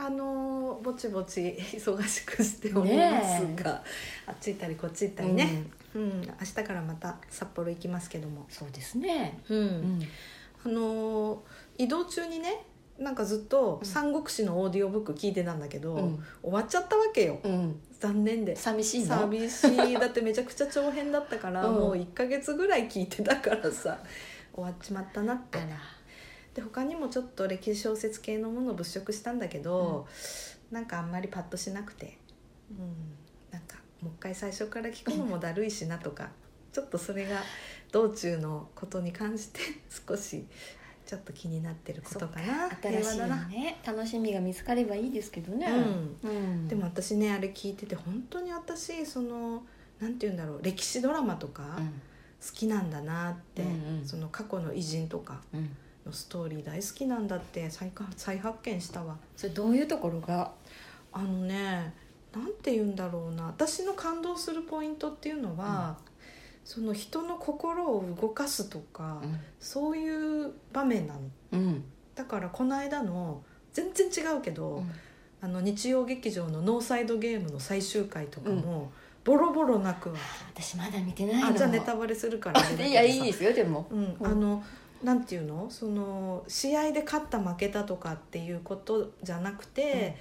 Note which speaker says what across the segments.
Speaker 1: あのーぼちぼち 忙しくしておりますが、あっち行ったりこっち行ったりね。うん、明日からまた札幌行きますけども。
Speaker 2: そうですね。
Speaker 1: うん、
Speaker 2: うん。
Speaker 1: あのー移動中にね、なんかずっと三国志のオーディオブック聞いてたんだけど、
Speaker 2: うん。
Speaker 1: 終わっちゃったわけよ。
Speaker 2: うん。
Speaker 1: 残念で。
Speaker 2: 寂しいの？
Speaker 1: 寂しい。だってめちゃくちゃ長編だったから、
Speaker 2: うん。
Speaker 1: もう1ヶ月ぐらい聞いてたからさ終わっちまったなってで他にもちょっと歴史小説系のものを物色したんだけど、なんかあんまりパッとしなくて、うん、なんかもう一回最初から聞くのもだるいしなとかちょっとそれが道中のことに関して 少しちょっと気になってることかな。
Speaker 2: 新しいね楽しみが見つかればいいですけどね。
Speaker 1: うん。
Speaker 2: うん。
Speaker 1: でも私ねあれ聞いてて本当に私そのなんて言うんだろう歴史ドラマとか
Speaker 2: うん。
Speaker 1: 好きなんだなって、
Speaker 2: うんうん。
Speaker 1: その過去の偉人とか
Speaker 2: うん
Speaker 1: のストーリー大好きなんだって再か再発見したわ。
Speaker 2: それどういうところが？
Speaker 1: あのねなんて言うんだろうな。私の感動するポイントっていうのは、その人の心を動かすとか、そういう場面なの。
Speaker 2: うん。
Speaker 1: だからこの間の全然違うけど、
Speaker 2: うん。
Speaker 1: あの日曜劇場の「ノーサイドゲーム」の最終回とかも、ボロボロ泣くわ
Speaker 2: 私まだ見てないの。
Speaker 1: あじゃあネタバレするから
Speaker 2: いやいいですよでも。
Speaker 1: うん、あのなんていうの？その試合で勝った負けたとかっていうことじゃなくて、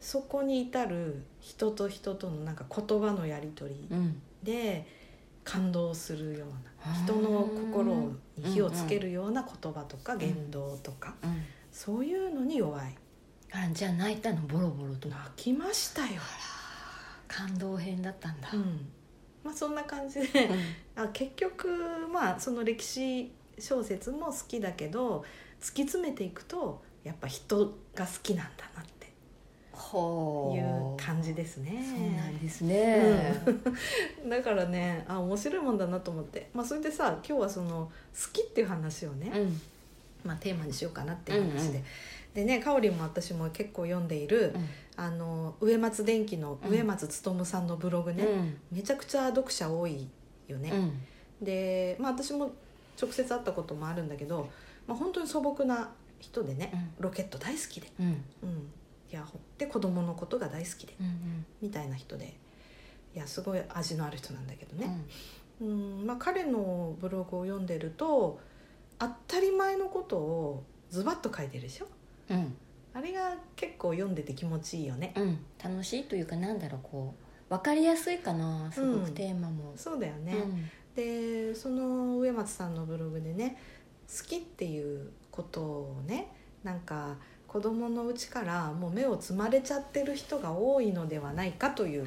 Speaker 1: そこに至る人と人とのなんか言葉のやり取り
Speaker 2: うん。
Speaker 1: で感動するよう
Speaker 2: あー。
Speaker 1: な人の心に火をつけるような言葉とか言動とか、
Speaker 2: うん。
Speaker 1: そういうのに弱い。
Speaker 2: あじゃあ泣いたのボロボロと。
Speaker 1: 泣きましたよ、
Speaker 2: 感動編だったんだ。
Speaker 1: うん。まあ、そんな感じで
Speaker 2: うん。
Speaker 1: あ結局まあその歴史小説も好きだけど突き詰めていくとやっぱ人が好きなんだなって。いう感じですね。
Speaker 2: そうなんですね。
Speaker 1: だからねあ面白いもんだなと思って、まあ、それでさ今日はその好きっていう話をね、
Speaker 2: うん。
Speaker 1: まあ、テーマにしようかなっていう話で、
Speaker 2: うんうん
Speaker 1: でねかおりんも私も結構読んでいる、
Speaker 2: うん。
Speaker 1: あの植松電機の植松勉さんのブログね、
Speaker 2: うん。
Speaker 1: めちゃくちゃ読者多いよね。
Speaker 2: うん。
Speaker 1: で、まあ、私も直接会ったこともあるんだけど、まあ、本当に素朴な人でね、ロケット大好きで、
Speaker 2: うん。
Speaker 1: うん、いやほで子供のことが大好きで
Speaker 2: うん
Speaker 1: みたいな人で。いやすごい味のある人なんだけどね、うん。まあ、彼のブログを読んでると当たり前のことをズバッと書いてるでしょ？
Speaker 2: うん。
Speaker 1: あれが結構読んでて気持ちいいよね。
Speaker 2: うん。楽しいというかなんだろうこう分かりやすいかなすごくテーマも。
Speaker 1: そうだよね、
Speaker 2: うん
Speaker 1: でその植松さんのブログでね好きっていうことをねなんか子供のうちからもう目をつまれちゃってる人が多いのではないかという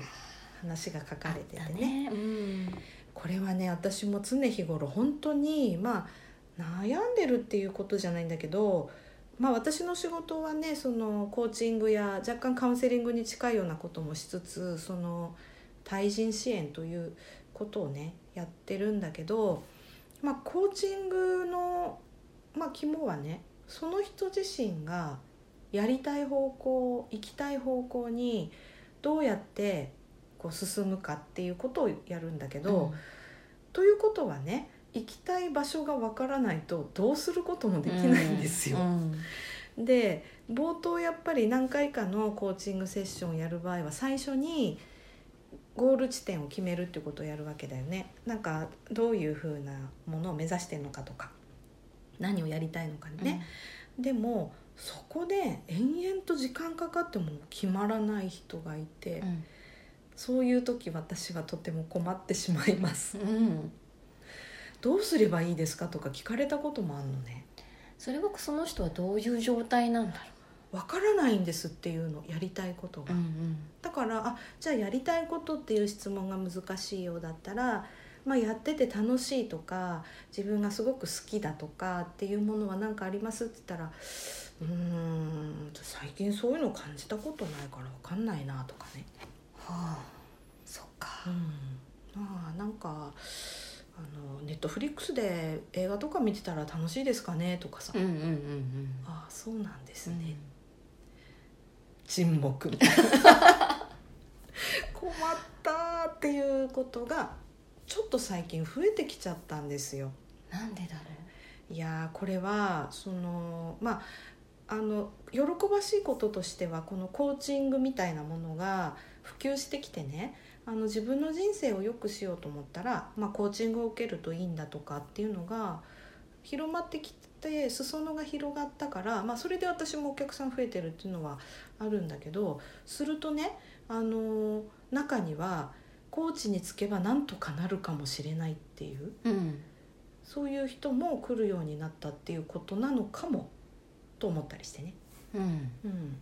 Speaker 1: 話が書かれてて
Speaker 2: だ
Speaker 1: ね
Speaker 2: ね。うん。
Speaker 1: これはね私も常日頃本当にまあ悩んでるっていうことじゃないんだけどまあ私の仕事はねそのコーチングや若干カウンセリングに近いようなこともしつつその対人支援ということをねやってるんだけどまあコーチングのまあ肝はねその人自身がやりたい方向行きたい方向にどうやってこう進むかっていうことをやるんだけど、ということはね行きたい場所がわからないとどうすることもできないんですよ。
Speaker 2: うん。
Speaker 1: で冒頭やっぱり何回かのコーチングセッションをやる場合は最初にゴール地点を決めるってことをやるわけだよね。なんかどういうふうなものを目指してるのかとか何をやりたいのかね。でもそこで延々と時間かかっても決まらない人がいて、
Speaker 2: うん
Speaker 1: そういう時私はとても困ってしまいます。
Speaker 2: うん
Speaker 1: どうすればいいですかとか聞かれたこともあるのね
Speaker 2: それはその人はどういう状態なんだろ
Speaker 1: わからないんですっていうのやりたいことが、
Speaker 2: ううん。
Speaker 1: だからあじゃあやりたいことっていう質問が難しいようだったらまあ、やってて楽しいとか自分がすごく好きだとかっていうものは何かありますって言ったらうーん最近そういうの感じたことないから分かんないなとかね。
Speaker 2: はあそっか。
Speaker 1: うん、まあなんかあのネットフリックスで映画とか見てたら楽しいですかねとかさ、
Speaker 2: うんうんうんうん。
Speaker 1: ああそうなんです
Speaker 2: うん。
Speaker 1: ね、沈黙みたいな。困ったっていうことがちょっと最近増えてきちゃったんですよ。
Speaker 2: なんでだろ
Speaker 1: いやーこれはそのまああの喜ばしいこととしてはこのコーチングみたいなものが普及してきてねあの自分の人生を良くしようと思ったら、まあ、コーチングを受けるといいんだとかっていうのが広まってきて裾野が広がったから、まあ、それで私もお客さん増えてるっていうのはあるんだけどするとねあの中にはコーチにつけばなんとかなるかもしれないっていう
Speaker 2: ううん。
Speaker 1: そういう人も来るようになったっていうことなのかもと思ったりしてね。
Speaker 2: うん。
Speaker 1: うん、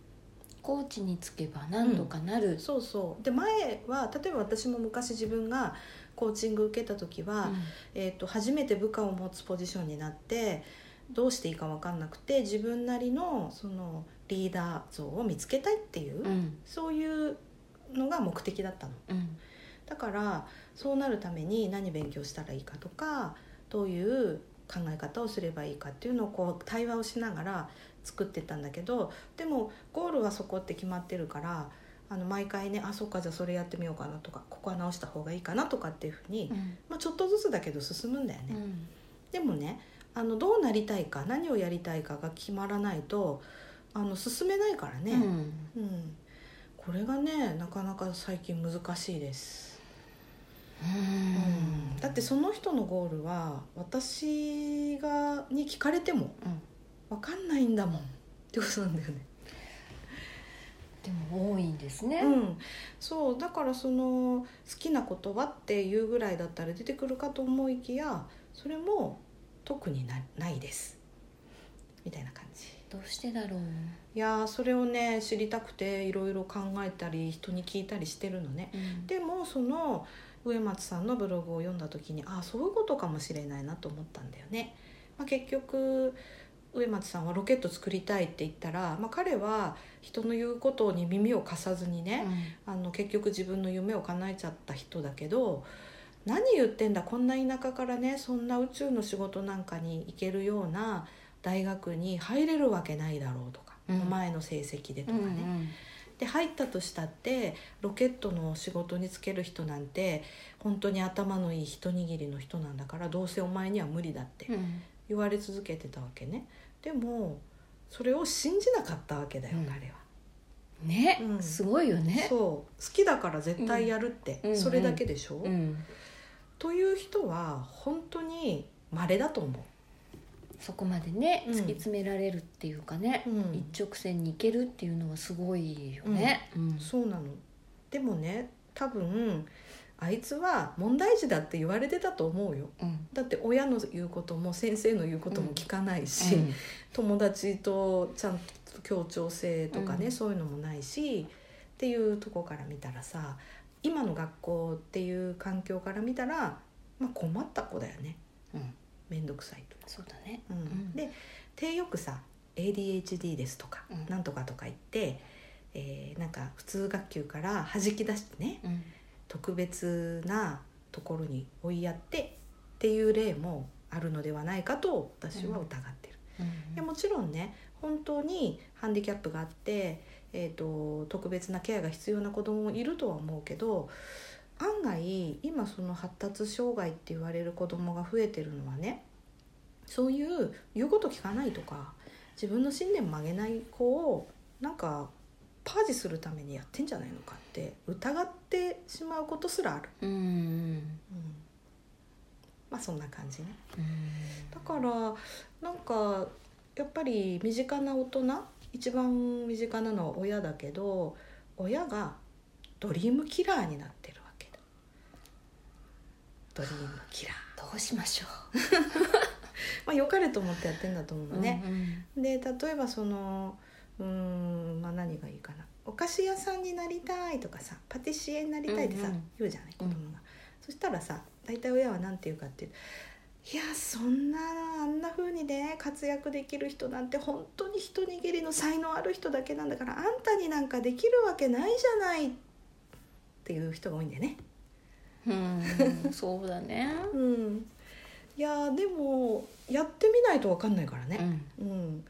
Speaker 2: コーチにつけばなんとかなる、
Speaker 1: そうそう。で前は例えば私も昔自分がコーチング受けた時は、えー、と初めて部下を持つポジションになってどうしていいか分かんなくて自分なりのそのリーダー像を見つけたいっていう、
Speaker 2: うんうん
Speaker 1: そういうのが目的だったの。
Speaker 2: うん
Speaker 1: だからそうなるために何勉強したらいいかとかどういう考え方をすればいいかっていうのをこう対話をしながら作ってったんだけどでもゴールはそこって決まってるからあの毎回ねあそっかじゃあそれやってみようかなとかここは直した方がいいかなとかっていうふうに、
Speaker 2: うん
Speaker 1: まあ、ちょっとずつだけど進むんだよね。
Speaker 2: うん
Speaker 1: でもねあのどうなりたいか何をやりたいかが決まらないとあの進めないからね。
Speaker 2: うん。
Speaker 1: うん、これがねなかなか最近難しいです。
Speaker 2: うん。
Speaker 1: だってその人のゴールは私がに聞かれても
Speaker 2: うん。
Speaker 1: 分かんないんだもん。ってことなんだよね。
Speaker 2: でも多いんですね、
Speaker 1: うん、そうだからその好きな言葉っていうぐらいだったら出てくるかと思いきやそれも特になないですみたいな感じ。
Speaker 2: どうしてだろう？
Speaker 1: いやーそれをね知りたくていろいろ考えたり人に聞いたりしてるのね。
Speaker 2: うん
Speaker 1: でもその植松さんのブログを読んだ時にああそういうことかもしれないなと思ったんだよね。まあ、結局植松さんはロケット作りたいって言ったら、まあ、彼は人の言うことに耳を貸さずにね、あの結局自分の夢を叶えちゃった人だけど何言ってんだこんな田舎からねそんな宇宙の仕事なんかに行けるような大学に入れるわけないだろうとか、
Speaker 2: うん。
Speaker 1: 前の成績でと
Speaker 2: うん
Speaker 1: かね。で入ったとしたってロケットの仕事に就ける人なんて本当に頭のいい一握りの人なんだからどうせお前には無理だって
Speaker 2: うん。うん
Speaker 1: 言われ続けてたわけね。でもそれを信じなかったわけだよ、
Speaker 2: うん。
Speaker 1: 彼は。
Speaker 2: ね、
Speaker 1: うん。
Speaker 2: すごいよね。
Speaker 1: そう。好きだから絶対やるって、
Speaker 2: うん
Speaker 1: それだけでしょ、
Speaker 2: うん、
Speaker 1: という人は本当に稀だと思
Speaker 2: そこまでね
Speaker 1: うん。
Speaker 2: 突き詰められるっていうかね、
Speaker 1: う、うん。
Speaker 2: 一直線に行けるっていうのはすごいよね、うん。
Speaker 1: そうなの。でもね多分あいつは問題児だって言われてたと思うよ。
Speaker 2: うん。
Speaker 1: だって親の言うことも先生の言うことも聞かないし、
Speaker 2: うん。
Speaker 1: 友達とちゃんと協調性とかね、
Speaker 2: うん。
Speaker 1: そういうのもないしっていうとこから見たらさ今の学校っていう環境から見たら、まあ、困った子だよね。
Speaker 2: うん。
Speaker 1: 面倒くさいと。
Speaker 2: そうだね。
Speaker 1: うん。
Speaker 2: ん。
Speaker 1: で手よくさ ADHD ですとか、
Speaker 2: うん。
Speaker 1: なんとかとか言って、えーなんか普通学級から弾き出してね
Speaker 2: うん。
Speaker 1: 特別なところに追いやってっていう例もあるのではないかと私は疑ってる。
Speaker 2: うん。
Speaker 1: でもちろんね本当にハンディキャップがあって、えー、と特別なケアが必要な子供もいるとは思うけど案外今その発達障害って言われる子供が増えてるのはねそういう言うこと聞かないとか自分の信念曲げない子をなんかパージするためにやってんじゃないのかって疑ってしまうことすらある、
Speaker 2: うんうん
Speaker 1: うん、まあそんな感じね。だからなんかやっぱり身近な大人一番身近なのは親だけど親がドリームキラーになってるわけだ。ドリームキラー。
Speaker 2: どうしましょ
Speaker 1: まあ良かれと思ってやってんだと思う
Speaker 2: う
Speaker 1: のね、
Speaker 2: うん
Speaker 1: で例えばそのうーんまあ何がいいかな。お菓子屋さんになりたいとかさパティシエになりたいってさ、
Speaker 2: うんうん。
Speaker 1: 言うじゃない子供が、そしたらさ大体親は何て言うかっていういやそんなあんな風にね活躍できる人なんて本当に一握りの才能ある人だけなんだからあんたになんかできるわけないじゃないっていう人が多いんだよね。
Speaker 2: うんそうだね
Speaker 1: うん、いやでもやってみないと分かんないからね。
Speaker 2: うん
Speaker 1: うん、っ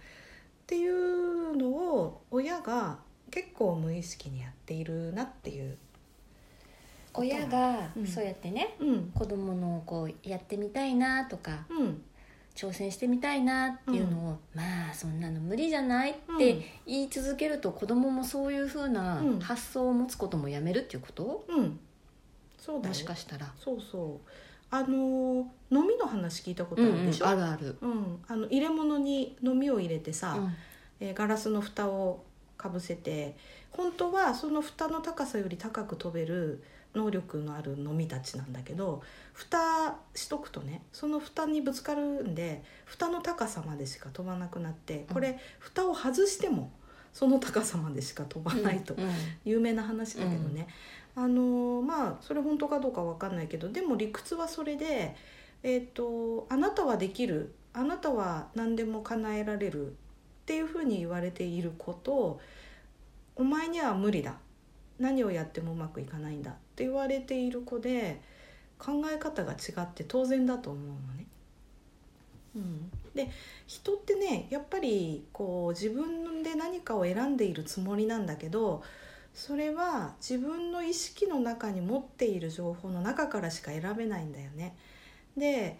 Speaker 1: ていうのを親が結構無意識にやっているなっていう。
Speaker 2: 親が
Speaker 1: うん
Speaker 2: そうやってね、
Speaker 1: うん。
Speaker 2: 子供のこうやってみたいなとか
Speaker 1: うん。
Speaker 2: 挑戦してみたいなっていうのを、まあそんなの無理じゃないって言い続けると子供もそういうふうな
Speaker 1: うん。
Speaker 2: 発想を持つこともやめるっていうこと、
Speaker 1: うん、そうだよ。
Speaker 2: もしかしたら。
Speaker 1: そうそう。あのー飲みの話聞いたことあるでしょ、
Speaker 2: あるある。
Speaker 1: うん。あの入れ物に飲みを入れてさ、
Speaker 2: うん。
Speaker 1: えーガラスの蓋をかぶせて本当はその蓋の高さより高く飛べる能力のある飲みたちなんだけど蓋しとくとねその蓋にぶつかるんで蓋の高さまでしか飛ばなくなってこれ、蓋を外してもその高さまでしか飛ばないと、
Speaker 2: うん
Speaker 1: 有名な話だけどね、あのーまあそれ本当かどうかわかんないけどでも理屈はそれで、えー、とあなたはできるあなたは何でも叶えられるっていうふうに言われていることお前には無理だ何をやってもうまくいかないんだって言われている子で考え方が違って当然だと思うのね。うん、で人ってねやっぱりこう自分で何かを選んでいるつもりなんだけどそれは自分の意識の中に持っている情報の中からしか選べないんだよね。で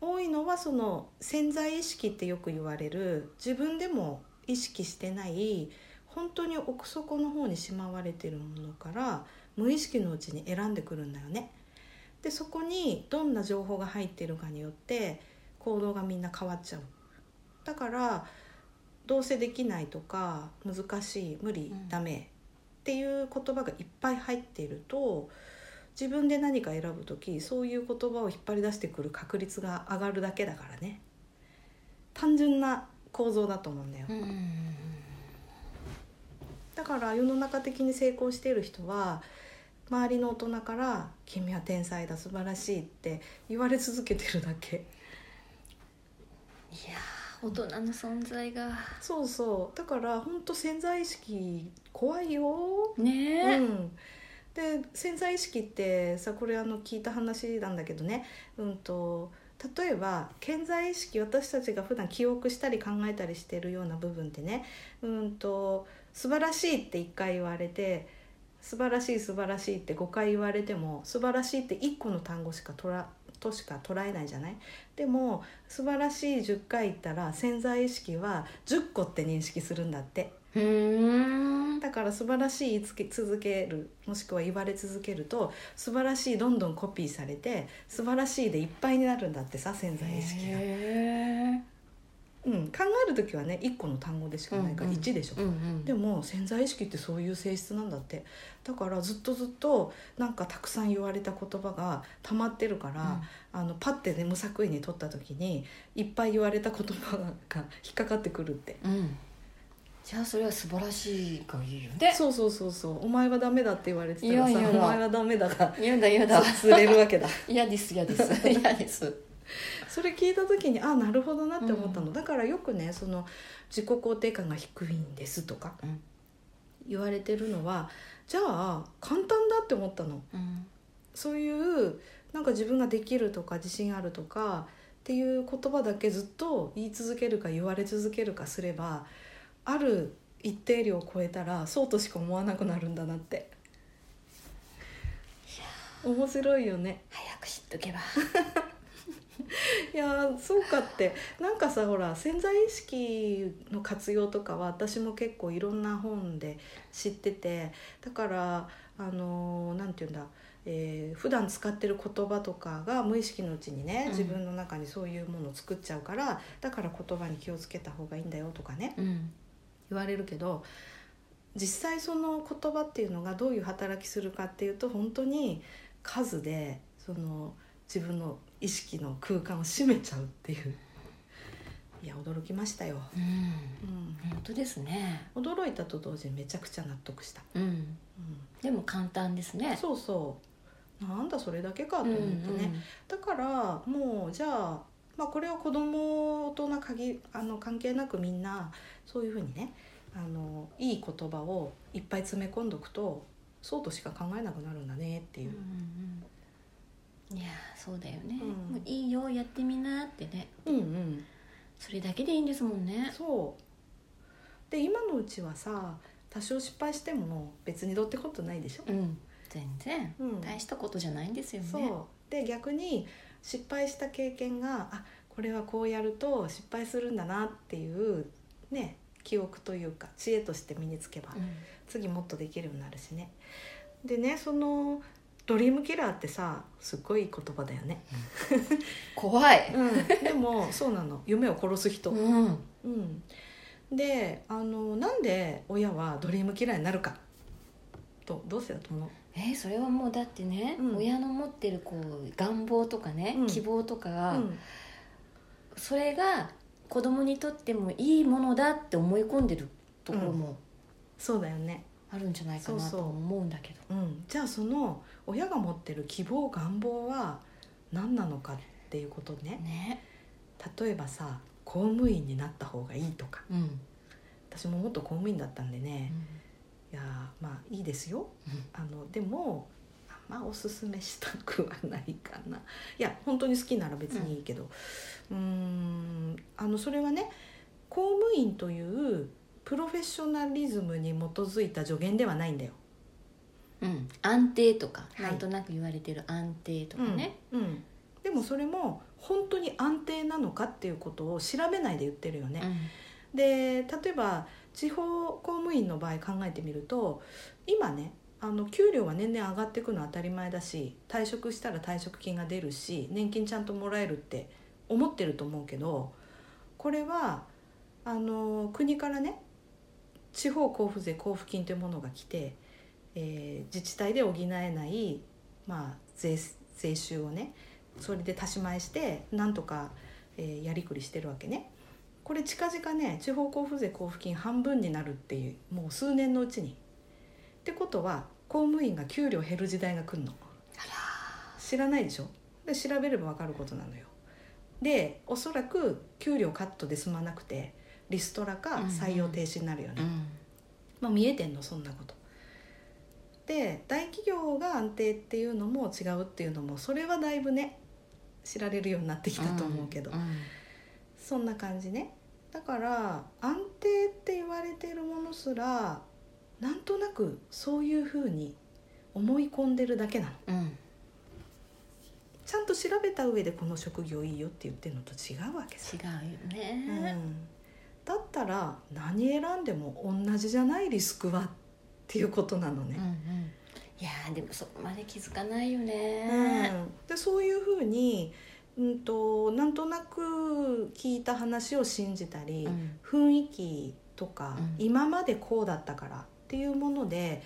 Speaker 1: 多いのはその潜在意識ってよく言われる自分でも意識してない本当に奥底の方にしまわれてるものから無意識のうちに選んでくるんだよね。でそこにどんな情報が入ってるかによって行動がみんな変わっちゃう。だからどうせできないとか難しい無理、
Speaker 2: うん
Speaker 1: ダメっていう言葉がいっぱい入っていると自分で何か選ぶ時そういう言葉を引っ張り出してくる確率が上がるだけだからね単純な構造だと思うんだよ、
Speaker 2: うん
Speaker 1: だから世の中的に成功している人は周りの大人から「君は天才だ素晴らしい」って言われ続けてるだけ。
Speaker 2: いやー大人の存在が。
Speaker 1: そうそう。だから本当潜在意識怖いよ。
Speaker 2: ねえ、
Speaker 1: うん、で潜在意識ってさこれあの聞いた話なんだけどね、うん、と例えば潜在意識私たちが普段記憶したり考えたりしてるような部分ってね、うん、と素晴らしいって1回言われて素晴らしい素晴らしいって5回言われても素晴らしいって1個の単語しかとらとしか捉えないじゃない？でも素晴らしい10回言ったら潜在意識は10個って認識するんだって。だから素晴らしい言いつけ続けるもしくは言われ続けると素晴らしいどんどんコピーされて素晴らしいでいっぱいになるんだってさ潜在意識が、
Speaker 2: へ
Speaker 1: うん、考える時はね1個の単語でしかないから
Speaker 2: うんうん。
Speaker 1: 1でしょ、
Speaker 2: ーうんうん。
Speaker 1: でも潜在意識ってそういう性質なんだって。だからずっとずっとなんかたくさん言われた言葉が溜まってるから、あのパッてね無作為に取った時にいっぱい言われた言葉が引っかかってくるって。
Speaker 2: うん、うんじゃあそれは素晴らしいがいいよね。
Speaker 1: そうそうそうそう。お前はダメだって言われてたらさ
Speaker 2: いやいや。だ
Speaker 1: お前はダメだが
Speaker 2: 嫌だ嫌だ。
Speaker 1: 釣れるわけだ。
Speaker 2: 嫌です嫌です。嫌です
Speaker 1: それ聞いた時にあなるほどなって思ったの、だからよくねその自己肯定感が低いんですとか
Speaker 2: うん。
Speaker 1: 言われてるのはじゃあ簡単だって思ったの。
Speaker 2: うん。
Speaker 1: そういうなんか自分ができるとか自信あるとかっていう言葉だけずっと言い続けるか言われ続けるかすればある一定量を超えたらそうとしか思わなくなるんだなって。面白いよね。
Speaker 2: 早く知っとけば
Speaker 1: いやーそうかって。なんかさほら潜在意識の活用とかは私も結構いろんな本で知っててだからあのーなんて言うんだ、えー普段使ってる言葉とかが無意識のうちにね
Speaker 2: うん。
Speaker 1: 自分の中にそういうものを作っちゃうから、だから言葉に気をつけた方がいいんだよとかね
Speaker 2: うん。
Speaker 1: 言われるけど実際その言葉っていうのがどういう働きするかっていうと本当に数でその自分の意識の空間を占めちゃうっていう。いや驚きましたよ、
Speaker 2: うん。
Speaker 1: うん、
Speaker 2: 本当ですね。
Speaker 1: 驚いたと同時にめちゃくちゃ納得した、
Speaker 2: うん。
Speaker 1: う
Speaker 2: でも簡単です
Speaker 1: ん、
Speaker 2: ね。
Speaker 1: そうそう。なんだそれだけかと思ってね、だからもうじゃあ、まあ、これは子供大人限あの関係なくみんなそういうふうにねあのいい言葉をいっぱい詰め込んどくとそうとしか考えなくなるんだねっていう。
Speaker 2: うんうん、いやそうだよね、
Speaker 1: うん。
Speaker 2: もういいよやってみなってね。
Speaker 1: うんうん。
Speaker 2: それだけでいいんですもんね。
Speaker 1: そう。で今のうちはさ多少失敗しても別にどうってことないでしょ、
Speaker 2: うん。全然。
Speaker 1: うん。
Speaker 2: 大したことじゃないんですよね。
Speaker 1: そう。で逆に失敗した経験があこれはこうやると失敗するんだなっていうね記憶というか知恵として身につけば、
Speaker 2: うん。
Speaker 1: 次もっとできるようになるしね。でねそのドリームキラーってさすっごい言葉だよね、
Speaker 2: 怖い。
Speaker 1: うん、でもそうなの。夢を殺す人、
Speaker 2: うん。
Speaker 1: うん、であのなんで親はドリームキラーになるか。とどうしてだと思う？
Speaker 2: えーそれはもうだってね、
Speaker 1: うん。
Speaker 2: 親の持ってるこう願望とかね、
Speaker 1: うん。
Speaker 2: 希望とかが、
Speaker 1: うん。
Speaker 2: それが子供にとってもいいものだって思い込んでるところも
Speaker 1: そうだよね、
Speaker 2: あるんじゃないかな
Speaker 1: そうそう
Speaker 2: と思うんだけど。
Speaker 1: うん、じゃあその親が持ってる希望願望は何なのかっていうことね。
Speaker 2: ね。
Speaker 1: 例えばさ公務員になった方がいいとか。
Speaker 2: うん、
Speaker 1: 私も元公務員だったんでね、いやーまあいいですよ。あのでもあんまおすすめしたくはないかな。いや本当に好きなら別にいいけど。うーんあのそれはね公務員というプロフェッショナリズムに基づいた助言ではないんだよ。
Speaker 2: うん、安定とか、
Speaker 1: はい。
Speaker 2: なんとなく言われてる安定とかね、
Speaker 1: うん。うん。でもそれも本当に安定なのかっていうことを調べないで言ってるよね。で例えば地方公務員の場合考えてみると今ねあの給料は年々上がっていくのは当たり前だし退職したら退職金が出るし年金ちゃんともらえるって思ってると思うけどこれはあの国からね地方交付税交付金というものが来て、えー自治体で補えない、まあ、税税収をねそれで足し前してなんとか、えーやりくりしてるわけね。これ近々ね地方交付税交付金半分になるっていうもう数年のうちに。ってことは公務員が給料減る時代が来るの。知らないでしょ？で調べれば分かることなのよ。でおそらく給料カットで済まなくてリストラか採用停止になるよね、
Speaker 2: うん。
Speaker 1: まあ、見えてんのそんなことで大企業が安定っていうのも違うっていうのもそれはだいぶね知られるようになってきたと思うけど、
Speaker 2: んん。
Speaker 1: そんな感じね。だから安定って言われてるものすらなんとなくそういうふうに思い込んでるだけなの。
Speaker 2: うん。
Speaker 1: ちゃんと調べた上でこの職業いいよって言ってるのと違うわけさ、
Speaker 2: 違うよ
Speaker 1: う
Speaker 2: ね、
Speaker 1: ん、だったら何選んでも同じじゃないリスクはっていうことなのね。
Speaker 2: うん、うん。いやーでもそこまで気づかないよ
Speaker 1: うん。
Speaker 2: ね、
Speaker 1: でそういうふうに、うん、となんとなく聞いた話を信じたり、
Speaker 2: うん。
Speaker 1: 雰囲気とか、
Speaker 2: うん。
Speaker 1: 今までこうだったからっていうもので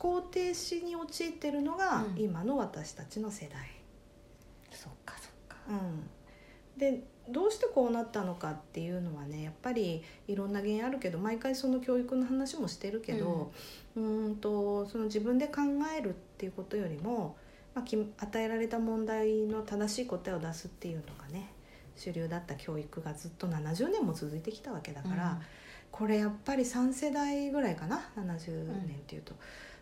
Speaker 1: 思考停止に陥ってるのが、
Speaker 2: うん。
Speaker 1: 今の私たちの世代。
Speaker 2: そっかそっか。
Speaker 1: うん、でどうしてこうなったのかっていうのはねやっぱりいろんな原因あるけど毎回その教育の話もしてるけど、うーんとその自分で考えるっていうことよりも、まあ、き与えられた問題の正しい答えを出すっていうのがね主流だった教育がずっと70年も続いてきたわけだから、これやっぱり3世代ぐらいかな70年っていうと、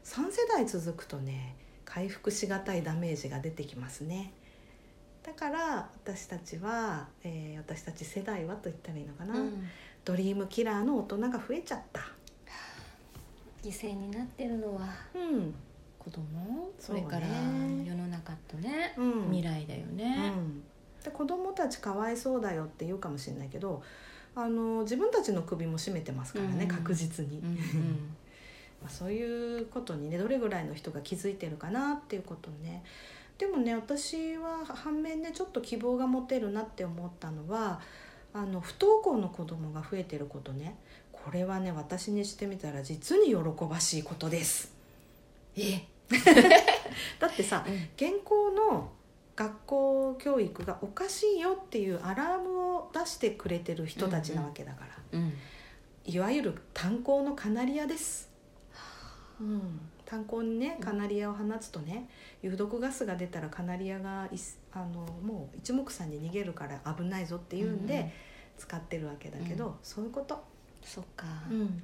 Speaker 1: 3世代続くとね回復しがたいダメージが出てきますね。だから私たちは、えー私たち世代はと言ったらいいのかな、
Speaker 2: うんうん
Speaker 1: ドリームキラーの大人が増えちゃった。
Speaker 2: 犠牲になってるのは
Speaker 1: うん。
Speaker 2: 子供？それから世の中とね、
Speaker 1: うん。
Speaker 2: 未来だよね、
Speaker 1: うん、で子供たちかわいそうだよって言うかもしれないけどあの自分たちの首も絞めてますからね、
Speaker 2: うん。
Speaker 1: 確実に、
Speaker 2: うんうん。
Speaker 1: まあ、そういうことにねどれぐらいの人が気づいてるかなっていうことね。でもね私は反面ねちょっと希望が持てるなって思ったのはあの不登校の子供が増えてることねこれはね私にしてみたら実に喜ばしいことです。
Speaker 2: え？
Speaker 1: だってさ現行の学校教育がおかしいよっていうアラームを出してくれてる人たちなわけだから、
Speaker 2: うん
Speaker 1: いわゆる炭鉱のカナリアです、うん、炭鉱にねカナリアを放つとね有毒ガスが出たらカナリアがいすあのもう一目散に逃げるから危ないぞっていうんで、
Speaker 2: うんうん。
Speaker 1: 使ってるわけだけど、
Speaker 2: うん。
Speaker 1: そういうこと
Speaker 2: そっか。
Speaker 1: うん。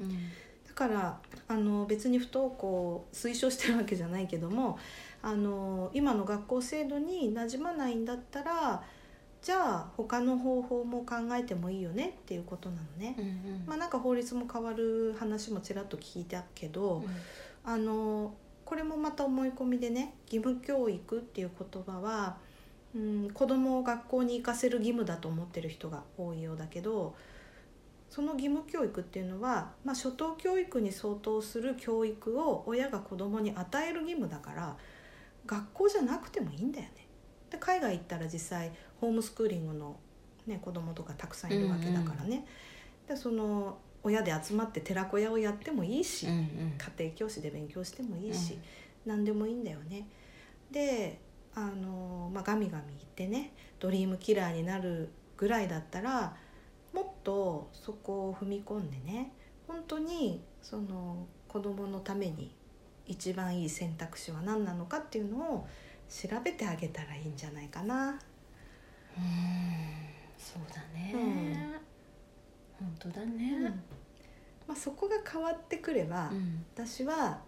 Speaker 1: だからあの別に不登校を推奨してるわけじゃないけどもあの今の学校制度に馴染まないんだったらじゃあ他の方法も考えてもいいよねっていうことなのね。
Speaker 2: うんうん。
Speaker 1: まあ、なんか法律も変わる話もちらっと聞いたけど、あのこれもまた思い込みでね義務教育っていう言葉は、うん、子供を学校に行かせる義務だと思ってる人が多いようだけどその義務教育っていうのは、まあ、初等教育に相当する教育を親が子供に与える義務だから学校じゃなくてもいいんだよね。で海外行ったら実際ホームスクーリングの、ね、子供とかたくさんいるわけだからね。でその親で集まって寺子屋をやってもいいし、
Speaker 2: うんうん
Speaker 1: 家庭教師で勉強してもいいし、何でもいいんだよね。であの、まあ、ガミガミ言ってねドリームキラーになるぐらいだったらもっとそこを踏み込んでね本当にその子供のために一番いい選択肢は何なのかっていうのを調べてあげたらいいんじゃないかな。
Speaker 2: うんそうだね、
Speaker 1: うん
Speaker 2: 本当だ
Speaker 1: うん。
Speaker 2: ね、
Speaker 1: まあ、そこが変わってくれば、
Speaker 2: うん。
Speaker 1: 私は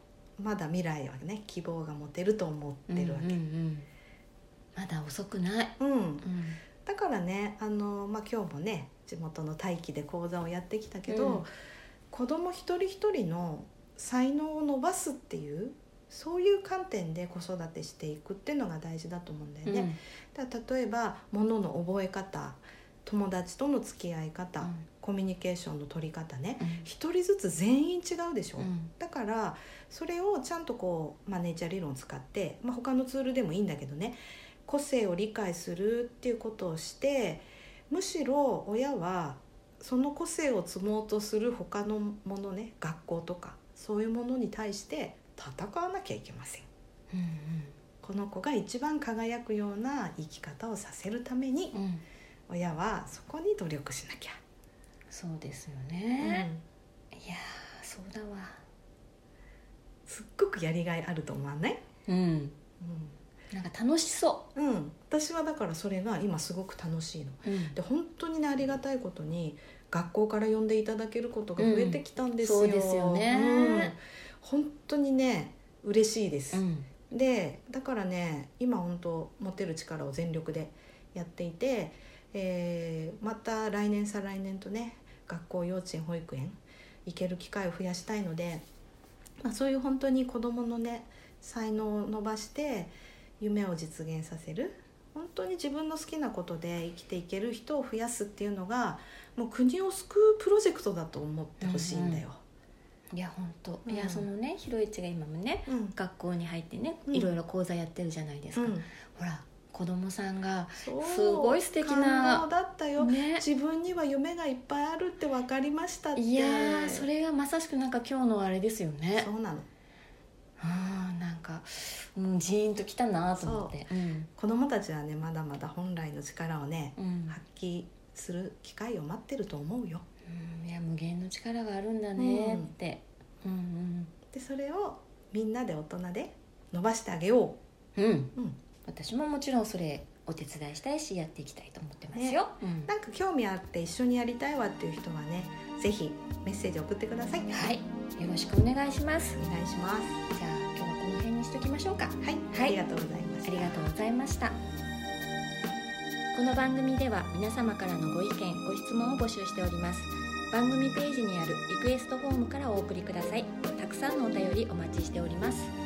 Speaker 1: まだ未来はね希望が持てると思ってるわけ。
Speaker 2: うんうんうん。まだ遅くない、
Speaker 1: うん。
Speaker 2: うん。
Speaker 1: だからねあの、まあ、今日もね地元の大気で講座をやってきたけど、
Speaker 2: うん。
Speaker 1: 子供一人一人の才能を伸ばすっていうそういう観点で子育てしていくっていうのが大事だと思うんだよね。だから例えば物の覚え方友達との付き合い方、
Speaker 2: うん。
Speaker 1: コミュニケーションの取り方ね。
Speaker 2: うん。
Speaker 1: 一人ずつ全員違うでしょ。
Speaker 2: うん。
Speaker 1: だからそれをちゃんとこう、まあ、ネイチャー理論を使って、まあ、他のツールでもいいんだけどね。個性を理解するっていうことをしてむしろ親はその個性を積もうとする他のものね学校とかそういうものに対して戦わなきゃいけません。
Speaker 2: うん
Speaker 1: この子が一番輝くような生き方をさせるために
Speaker 2: うん。うん
Speaker 1: 親はそこに努力しなきゃ。
Speaker 2: そうですよ
Speaker 1: う
Speaker 2: ね、
Speaker 1: ん。
Speaker 2: いやーそうだわ。
Speaker 1: すっごくやりがいあると思わない、
Speaker 2: うん。
Speaker 1: う
Speaker 2: なんか楽しそ
Speaker 1: んうん、私はだからそれが今すごく楽しいの。
Speaker 2: う、うん。
Speaker 1: で本当にねありがたいことに学校から呼んでいただけることが増えてきたんですよ、
Speaker 2: うんそうですよね。
Speaker 1: うん。本当にね嬉しいです、
Speaker 2: うん。
Speaker 1: でだからね今本当持てる力を全力でやっていて、えーまた来年再来年とね学校幼稚園保育園行ける機会を増やしたいので、まあ、そういう本当に子どものね才能を伸ばして夢を実現させる。本当に自分の好きなことで生きていける人を増やすっていうのがもう国を救うプロジェクトだと思ってほしいんだよ。
Speaker 2: いや本当、
Speaker 1: うん。
Speaker 2: いやそのねひろいちが今もね
Speaker 1: うん。
Speaker 2: 学校に入ってね
Speaker 1: うん。
Speaker 2: いろいろ講座やってるじゃないですか、
Speaker 1: うん。
Speaker 2: ほら子供さんがすごい素敵な
Speaker 1: だったよ、
Speaker 2: ね。
Speaker 1: 自分には夢がいっぱいあるって分かりましたって。
Speaker 2: いやーそれがまさしくなんか今日のあれですよね。
Speaker 1: そうなの。
Speaker 2: うんなんか、うん、ジーンときたなと思って。う。ん
Speaker 1: 子供たちはねまだまだ本来の力をね
Speaker 2: うん。
Speaker 1: 発揮する機会を待ってると思うよ。
Speaker 2: うんいや無限の力があるんだねって、うん
Speaker 1: でそれをみんなで大人で伸ばしてあげよ
Speaker 2: う。んうん、
Speaker 1: う、うん、
Speaker 2: 私ももちろんそれお手伝いしたいしやっていきたいと思ってますよ、うん。
Speaker 1: なんか興味あって一緒にやりたいわっていう人はねぜひメッセージ送ってください。
Speaker 2: はい。よろしくお願いします。
Speaker 1: お願いします。
Speaker 2: じゃあしときましょうか。
Speaker 1: はい、
Speaker 2: はい。
Speaker 1: ありがとうございました
Speaker 2: ありがとうございました。この番組では皆様からのご意見ご質問を募集しております。番組ページにあるリクエストフォームからお送りください。たくさんのお便りお待ちしております